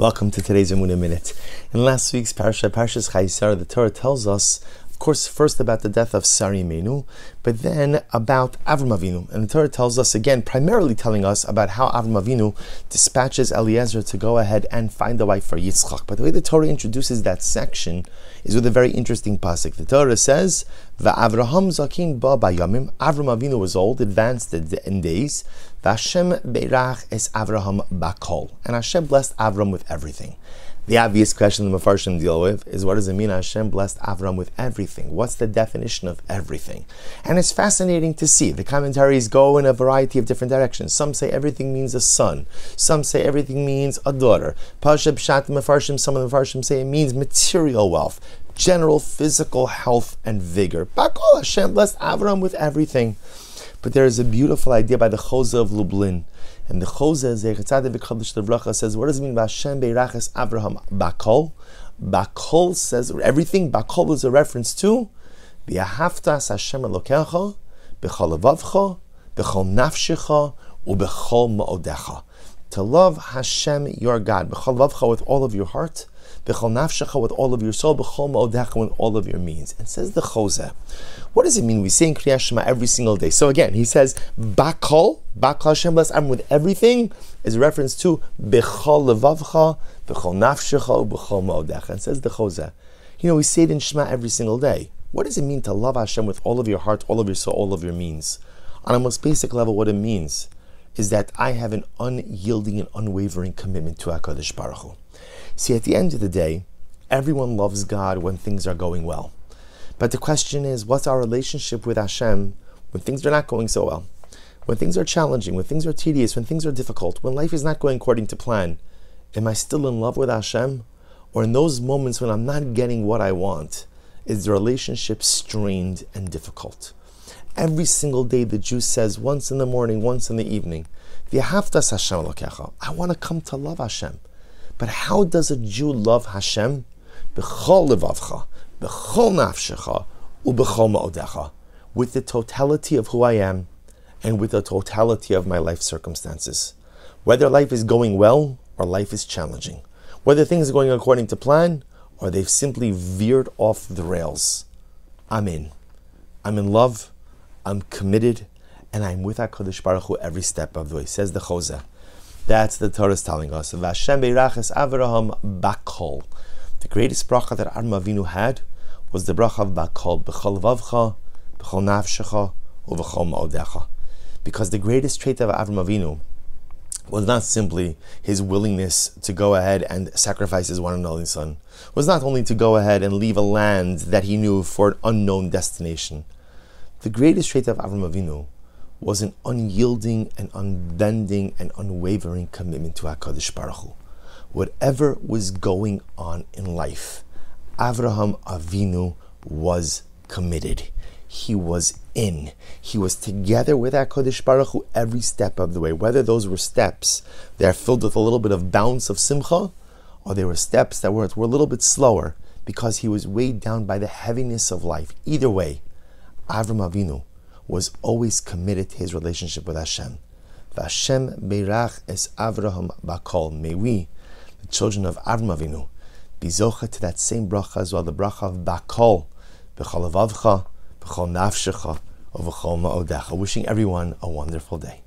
Welcome to today's Emunah Minute. In last week's Parsha, Parshas Chayei Sarah, the Torah tells us of course, first about the death of Sarah Imeinu, but then about Avram Avinu. And the Torah tells us again, primarily telling us about how Avram Avinu dispatches Eliezer to go ahead and find a wife for Yitzchak. But the way the Torah introduces that section is with a very interesting pasuk. The Torah says, "Va'Avraham zakin ba bayamim." Avram Avinu was old, advanced in days. V'Hashem beirach es Avraham bakol, and Hashem blessed Avram with everything. The obvious question the Mefarshim deal with is what does it mean Hashem blessed Avram with everything? What's the definition of everything? And it's fascinating to see. The commentaries go in a variety of different directions. Some say everything means a son. Some say everything means a daughter. Pasha Pshat Mefarshim, some of the Mefarshim say it means material wealth, general physical health and vigor. Bakol Hashem blessed Avram with everything. But there is a beautiful idea by the Chozeh of Lublin and the Chozeh Zechatzadeh V'Kadosh Levracha says, what does it mean by Hashem Beiraches Avraham Bakol? Bakol says everything. Bakol is a reference to V'Ahavtas Hashem Elokecha B'Chol Levavcha B'Chol Nafshecha U'B'Chol Ma'odecha. To love Hashem your God with all of your heart with all of your soul, with all of your means. And says the Chozeh. What does it mean? We say in Kriyat Shema every single day. So again, he says, Bakol, Bakol Hashem bless I'm with everything, is a reference to B'chol levavcha, B'chol nafshecha, B'chol ma'odecha. And says the Chozeh. You know, we say it in Shema every single day. What does it mean to love Hashem with all of your heart, all of your soul, all of your means? On a most basic level, what it means is that I have an unyielding and unwavering commitment to HaKadosh Baruch Hu. See, at the end of the day, everyone loves God when things are going well. But the question is, what's our relationship with Hashem when things are not going so well? When things are challenging, when things are tedious, when things are difficult, when life is not going according to plan, am I still in love with Hashem? Or in those moments when I'm not getting what I want, is the relationship strained and difficult? Every single day, the Jew says, once in the morning, once in the evening, Hashem I want to come to love Hashem. But how does a Jew love Hashem? B'chol b'chol. With the totality of who I am and with the totality of my life circumstances. Whether life is going well or life is challenging. Whether things are going according to plan or they've simply veered off the rails. I'm in. I'm in love. I'm committed. And I'm with HaKadosh Baruch Hu every step of the way. Says the Chozeh. That's the Torah is telling us. Vashem beiraches Avraham bakol. The greatest bracha that Avram Avinu had was the bracha of bakol b'chol vavcha, b'chol nafshecha, u'v'chol ma'odecha. Because the greatest trait of Avram Avinu was not simply his willingness to go ahead and sacrifice his one and only son, was not only to go ahead and leave a land that he knew for an unknown destination. The greatest trait of Avram Avinu was an unyielding and unbending and unwavering commitment to HaKadosh Baruch Hu. Whatever was going on in life, Avraham Avinu was committed. He was in. He was together with HaKadosh Baruch Hu every step of the way. Whether those were steps that are filled with a little bit of bounce of simcha, or they were steps that were, were a little bit slower because he was weighed down by the heaviness of life. Either way, Avram Avinu was always committed to his relationship with Hashem. Vashem Beirach es Avraham Bakol. May we, the children of Avram Avinu, be zocha to that same bracha as well, the bracha of Bakol, B'chol avavcha, B'chol nafshecha. Wishing everyone a wonderful day.